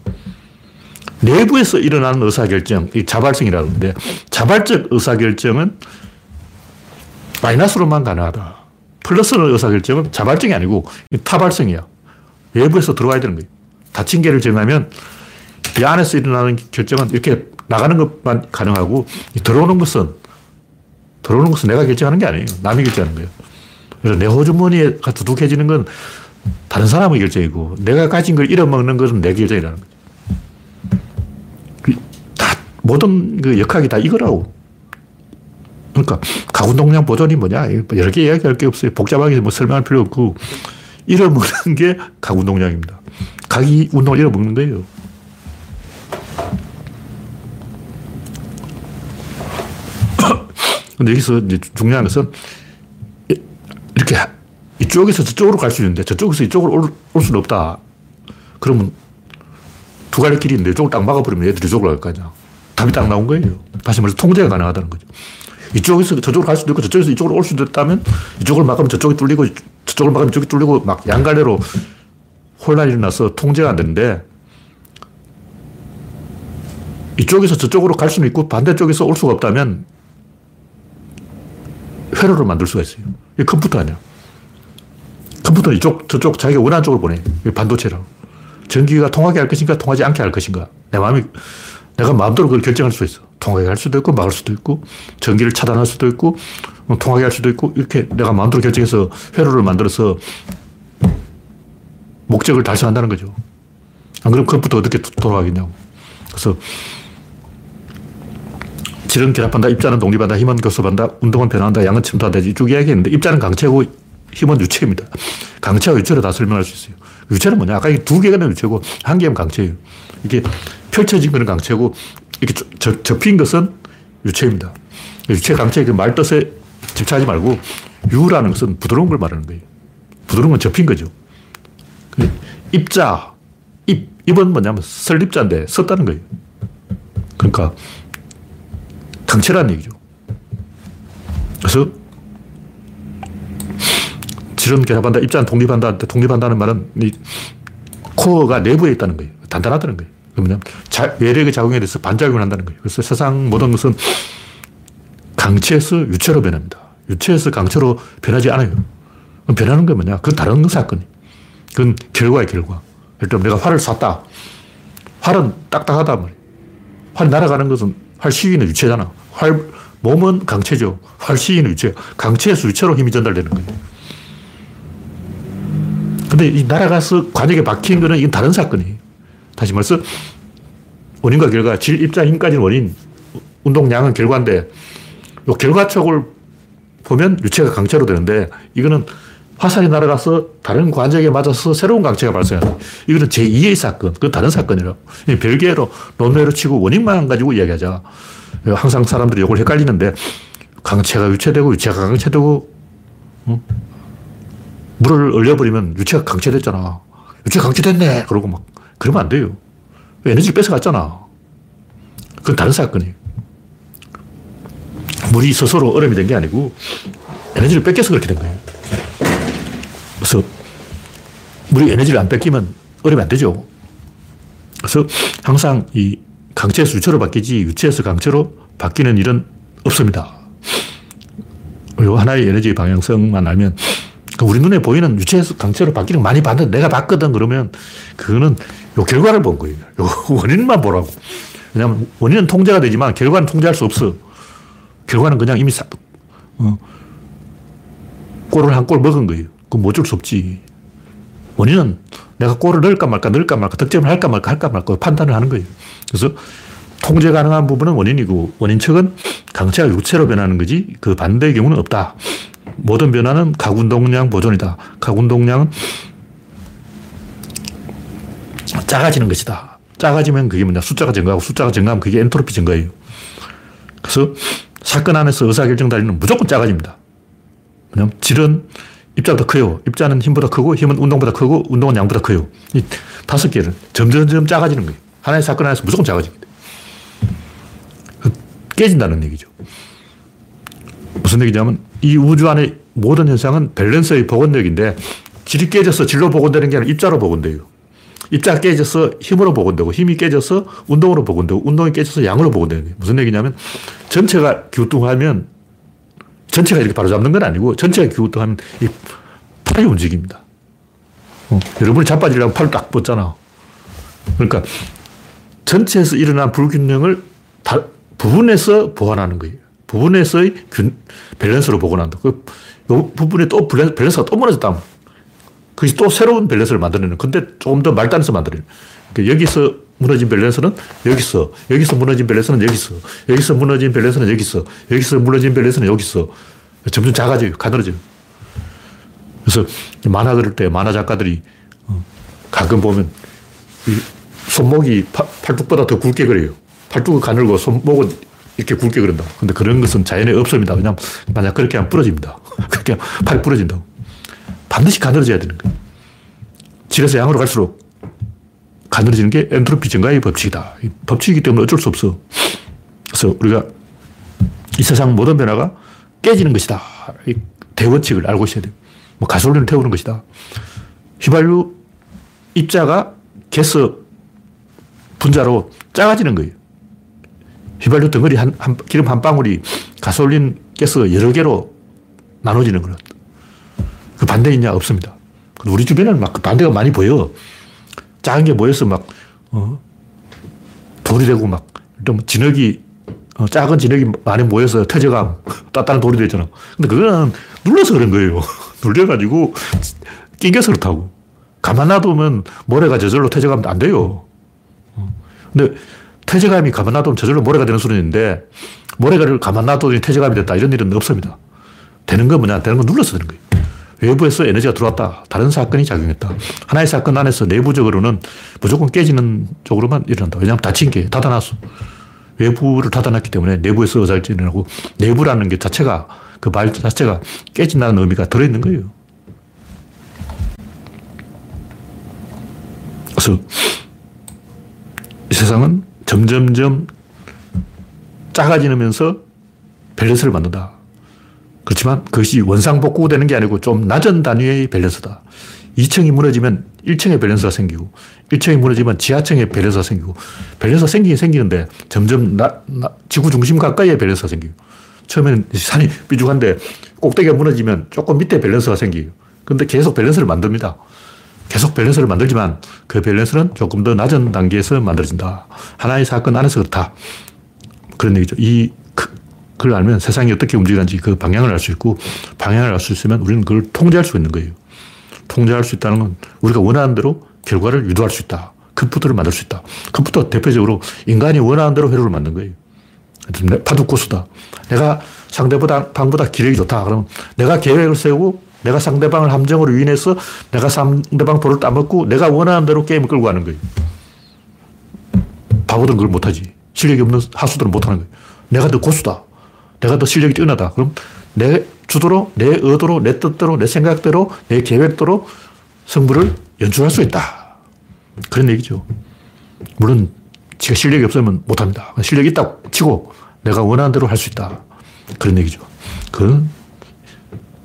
내부에서 일어나는 의사결정, 이 자발성이라고 하는데 자발적 의사결정은 마이너스로만 가능하다. 플러스 의사결정은 자발적이 아니고 타발성이야. 외부에서 들어와야 되는 거예요. 닫힌 개를 정하면 이 안에서 일어나는 결정은 이렇게 나가는 것만 가능하고 들어오는 것은 들어오는 것은 내가 결정하는 게 아니에요. 남이 결정하는 거예요. 그래서 내 호주머니가 두둑해지는 건 다른 사람의 결정이고 내가 가진 걸 잃어먹는 것은 내 결정이라는 거죠. 그다 모든 그 역학이 다 이거라고. 그러니까 가군동량 보존이 뭐냐 여러 개 이야기할 게 없어요. 복잡하게 뭐 설명할 필요 없고 잃어먹는 게 가군동량입니다. 각이 운동을 잃어먹는 거예요. 근데 여기서 이제 중요한 것은 이렇게 이쪽에서 저쪽으로 갈 수 있는데 저쪽에서 이쪽으로 올, 올 수는 없다. 그러면 두 갈래 길이 있는데 이쪽을 딱 막아버리면 얘들이 이쪽으로 갈 거 아니야. 답이 딱 나온 거예요. 다시 말해서 통제가 가능하다는 거죠. 이쪽에서 저쪽으로 갈 수도 있고 저쪽에서 이쪽으로 올 수도 있다면 이쪽을 막으면 저쪽이 뚫리고 저쪽을 막으면 저쪽이 뚫리고 막 양갈래로 혼란이 일어나서 통제가 안 되는데 이쪽에서 저쪽으로 갈 수는 있고 반대쪽에서 올 수가 없다면 회로를 만들 수가 있어요. 이게 컴퓨터 아니야. 컴퓨터는 이쪽, 저쪽, 자기가 원하는 쪽으로 보내. 반도체라고. 전기가 통하게 할 것인가, 통하지 않게 할 것인가. 내 마음이, 내가 마음대로 그걸 결정할 수 있어. 통하게 할 수도 있고, 막을 수도 있고, 전기를 차단할 수도 있고, 뭐 통하게 할 수도 있고, 이렇게 내가 마음대로 결정해서 회로를 만들어서 목적을 달성한다는 거죠. 안 그러면 컴퓨터 어떻게 돌아가겠냐고. 그래서 질은 결합한다, 입자는 독립한다, 힘은 교섭한다, 운동은 변한다, 양은 침투한다. 쭉 이야기했는데 입자는 강체고 힘은 유체입니다. 강체와 유체로 다 설명할 수 있어요. 유체는 뭐냐? 아까 두 개가 유체고 한 개는 강체예요. 이게 펼쳐진 것은 강체고 이렇게 접, 접힌 것은 유체입니다. 유체 강체 말 뜻에 집착하지 말고 유라는 것은 부드러운 걸 말하는 거예요. 부드러운 건 접힌 거죠. 입자, 입, 입은 뭐냐면 설립자인데 썼다는 거예요. 그러니까 강체라는 얘기죠. 그래서 질은 결합한다, 입자는 독립한다, 독립한다는 말은 이 코어가 내부에 있다는 거예요. 단단하다는 거예요. 그러면 외력의 작용에 대해서 반작용을 한다는 거예요. 그래서 세상 모든 것은 강체에서 유체로 변합니다. 유체에서 강체로 변하지 않아요. 변하는 게 뭐냐? 그건 다른 사건이. 그건 결과의 결과. 예를 들면 내가 활을 쐈다. 활은 딱딱하다 말이야. 활이 날아가는 것은 활 시위는 유체잖아. 활, 몸은 강체죠. 활 시위는 유체. 강체에서 유체로 힘이 전달되는 거예요. 근데 이 날아가서 관역에 박힌 거는 이건 다른 사건이에요. 다시 말해서 원인과 결과, 질, 입자, 힘까지는 원인, 운동량은 결과인데 이 결과촉을 보면 유체가 강체로 되는데 이거는 화살이 날아가서 다른 관역에 맞아서 새로운 강체가 발생한다. 이거는 제2의 사건, 그 다른 사건이라고. 별개로 논외로 치고 원인만 가지고 이야기하자. 항상 사람들이 이걸 헷갈리는데 강체가 유체되고 유체가 강체되고 어? 물을 얼려버리면 유체가 강체됐잖아. 유체 강체됐네. 그러고 막 그러면 안 돼요. 에너지를 뺏어갔잖아. 그건 다른 사건이에요. 물이 스스로 얼음이 된 게 아니고 에너지를 뺏겨서 그렇게 된 거예요. 그래서 물이 에너지를 안 뺏기면 얼음이 안 되죠. 그래서 항상 이 강체에서 유체로 바뀌지 유체에서 강체로 바뀌는 일은 없습니다. 요 하나의 에너지 방향성만 알면 그 우리 눈에 보이는 유체에서 강체로 바뀌는 거 많이 봤는데 내가 봤거든 그러면 그거는 요 결과를 본 거예요. 요 원인만 보라고. 왜냐하면 원인은 통제가 되지만 결과는 통제할 수 없어. 결과는 그냥 이미 사, 어, 골을 한 골 먹은 거예요. 그건 뭐 어쩔 수 없지. 원인은 내가 골을 넣을까 말까, 넣을까 말까, 득점을 할까 말까, 할까 말까 판단을 하는 거예요. 그래서 통제 가능한 부분은 원인이고, 원인 측은 강체가 유체로 변하는 거지, 그 반대의 경우는 없다. 모든 변화는 가운동량 보존이다. 가운동량은 작아지는 것이다. 작아지면 그게 뭐냐. 숫자가 증가하고 숫자가 증가하면 그게 엔트로피 증가예요. 그래서 사건 안에서 의사결정 단위는 무조건 작아집니다. 왜냐면 질은 입자가 더 커요. 입자는 힘보다 크고 힘은 운동보다 크고 운동은 양보다 커요. 이 다섯 개는 점점점 작아지는 거예요. 하나의 사건 안에서 무조건 작아집니다. 깨진다는 얘기죠. 무슨 얘기냐면 이 우주 안의 모든 현상은 밸런스의 복원력인데 질이 깨져서 질로 복원되는 게 아니라 입자로 복원돼요. 입자가 깨져서 힘으로 복원되고 힘이 깨져서 운동으로 복원되고 운동이 깨져서 양으로 복원되는 거예요. 무슨 얘기냐면 전체가 기우뚱하면 전체가 이렇게 바로 잡는 건 아니고 전체가 기우뚱하면 이 팔이 움직입니다. 어, 여러분이 자빠지려면 팔을 딱 뻗잖아. 그러니까 전체에서 일어난 불균형을 다, 부분에서 보완하는 거예요. 부분에서의 균, 밸런스로 복원한다. 그 부분에 또 밸런스 가 또 무너졌다. 그것이 또 새로운 밸런스를 만들어내는. 근데 조금 더 말단해서 만들어내는. 그러니까 여기서 무너진 밸런스는 여기서, 여기서 무너진 밸런스는 여기서, 여기서 무너진 밸런스는 여기서, 여기서 무너진 밸런스는 여기서. 점점 작아져요. 가늘어져요. 그래서 만화 그릴 때 만화 작가들이 어, 가끔 보면 손목이 팔뚝보다 더 굵게 그려요. 팔뚝은 가늘고 손목은 이렇게 굵게 그린다. 근데 그런 것은 자연에 없습니다. 왜냐하면 만약 그렇게 하면 부러집니다. 그렇게 하면 팔이 부러진다고. 반드시 가늘어져야 되는 거예요. 질에서 양으로 갈수록 가늘어지는 게 엔트로피 증가의 법칙이다. 법칙이기 때문에 어쩔 수 없어. 그래서 우리가 이 세상 모든 변화가 깨지는 것이다. 이 대원칙을 알고 있어야 돼요. 뭐 가솔린을 태우는 것이다. 휘발유 입자가 개스 분자로 작아지는 거예요. 휘발유 덩어리 한, 한, 기름 한 방울이 가솔린 가스 여러 개로 나눠지는 거는. 그 반대 있냐? 없습니다. 우리 주변에는 막 그 반대가 많이 보여. 작은 게 모여서 막, 어, 돌이 되고 막, 좀 진흙이, 어, 작은 진흙이 많이 모여서 터져가 따뜻한 돌이 되잖아. 근데 그거는 눌러서 그런 거예요. 눌려가지고 낑겨서 그렇다고. 가만 놔두면 모래가 저절로 터져가면 안 돼요. 어. 근데 퇴적감이 가만 놔두면 저절로 모래가 되는 수준인데 모래가를 가만 놔두니 퇴적감이 됐다. 이런 일은 없습니다. 되는 건 뭐냐? 되는 건 눌러서 되는 거예요. 외부에서 에너지가 들어왔다. 다른 사건이 작용했다. 하나의 사건 안에서 내부적으로는 무조건 깨지는 쪽으로만 일어난다. 왜냐하면 닫힌 게 닫아놨어. 외부를 닫아놨기 때문에 내부에서 의사결정이 일어나고 내부라는 게 자체가 그 말 자체가 깨진다는 의미가 들어있는 거예요. 그래서 이 세상은 점점점 작아지면서 밸런스를 만든다. 그렇지만 그것이 원상복구되는 게 아니고 좀 낮은 단위의 밸런스다. 2층이 무너지면 1층의 밸런스가 생기고 1층이 무너지면 지하층의 밸런스가 생기고 밸런스가 생기긴 생기는데 점점 나, 나, 지구 중심 가까이의 밸런스가 생기고 처음에는 산이 삐죽한데 꼭대기가 무너지면 조금 밑에 밸런스가 생기고 근데 계속 밸런스를 만듭니다. 계속 밸런스를 만들지만 그 밸런스는 조금 더 낮은 단계에서 만들어진다. 하나의 사건 안에서 그렇다. 그런 얘기죠. 이 그걸 알면 세상이 어떻게 움직이는지 그 방향을 알 수 있고 방향을 알 수 있으면 우리는 그걸 통제할 수 있는 거예요. 통제할 수 있다는 건 우리가 원하는 대로 결과를 유도할 수 있다. 컴퓨터를 만들 수 있다. 컴퓨터 대표적으로 인간이 원하는 대로 회로를 만든 거예요. 고수다. 내가 상대보다 방보다 기력이 좋다. 그러면 내가 계획을 세우고 내가 상대방을 함정으로 유인해서 내가 상대방 돌을 따먹고 내가 원하는 대로 게임을 끌고 가는 거예요. 바보들은 그걸 못하지. 실력이 없는 하수들은 못하는 거예요. 내가 더 고수다. 내가 더 실력이 뛰어나다. 그럼 내 주도로, 내 의도로, 내 뜻대로, 내 생각대로, 내 계획대로 승부를 연출할 수 있다. 그런 얘기죠. 물론 지가 실력이 없으면 못합니다. 실력이 있다고 치고 내가 원하는 대로 할 수 있다. 그런 얘기죠. 그건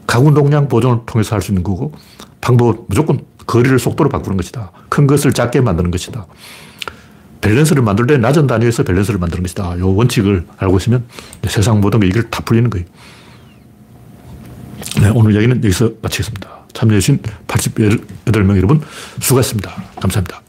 각운동량 보존을 통해서 할 수 있는 거고 방법은 무조건 거리를 속도로 바꾸는 것이다. 큰 것을 작게 만드는 것이다. 밸런스를 만들 때 낮은 단위에서 밸런스를 만드는 것이다. 이 원칙을 알고 있으면 세상 모든 게 이걸 다 풀리는 거예요. 네, 오늘 이야기는 여기서 마치겠습니다. 참여해주신 88명 여러분 수고하셨습니다. 감사합니다.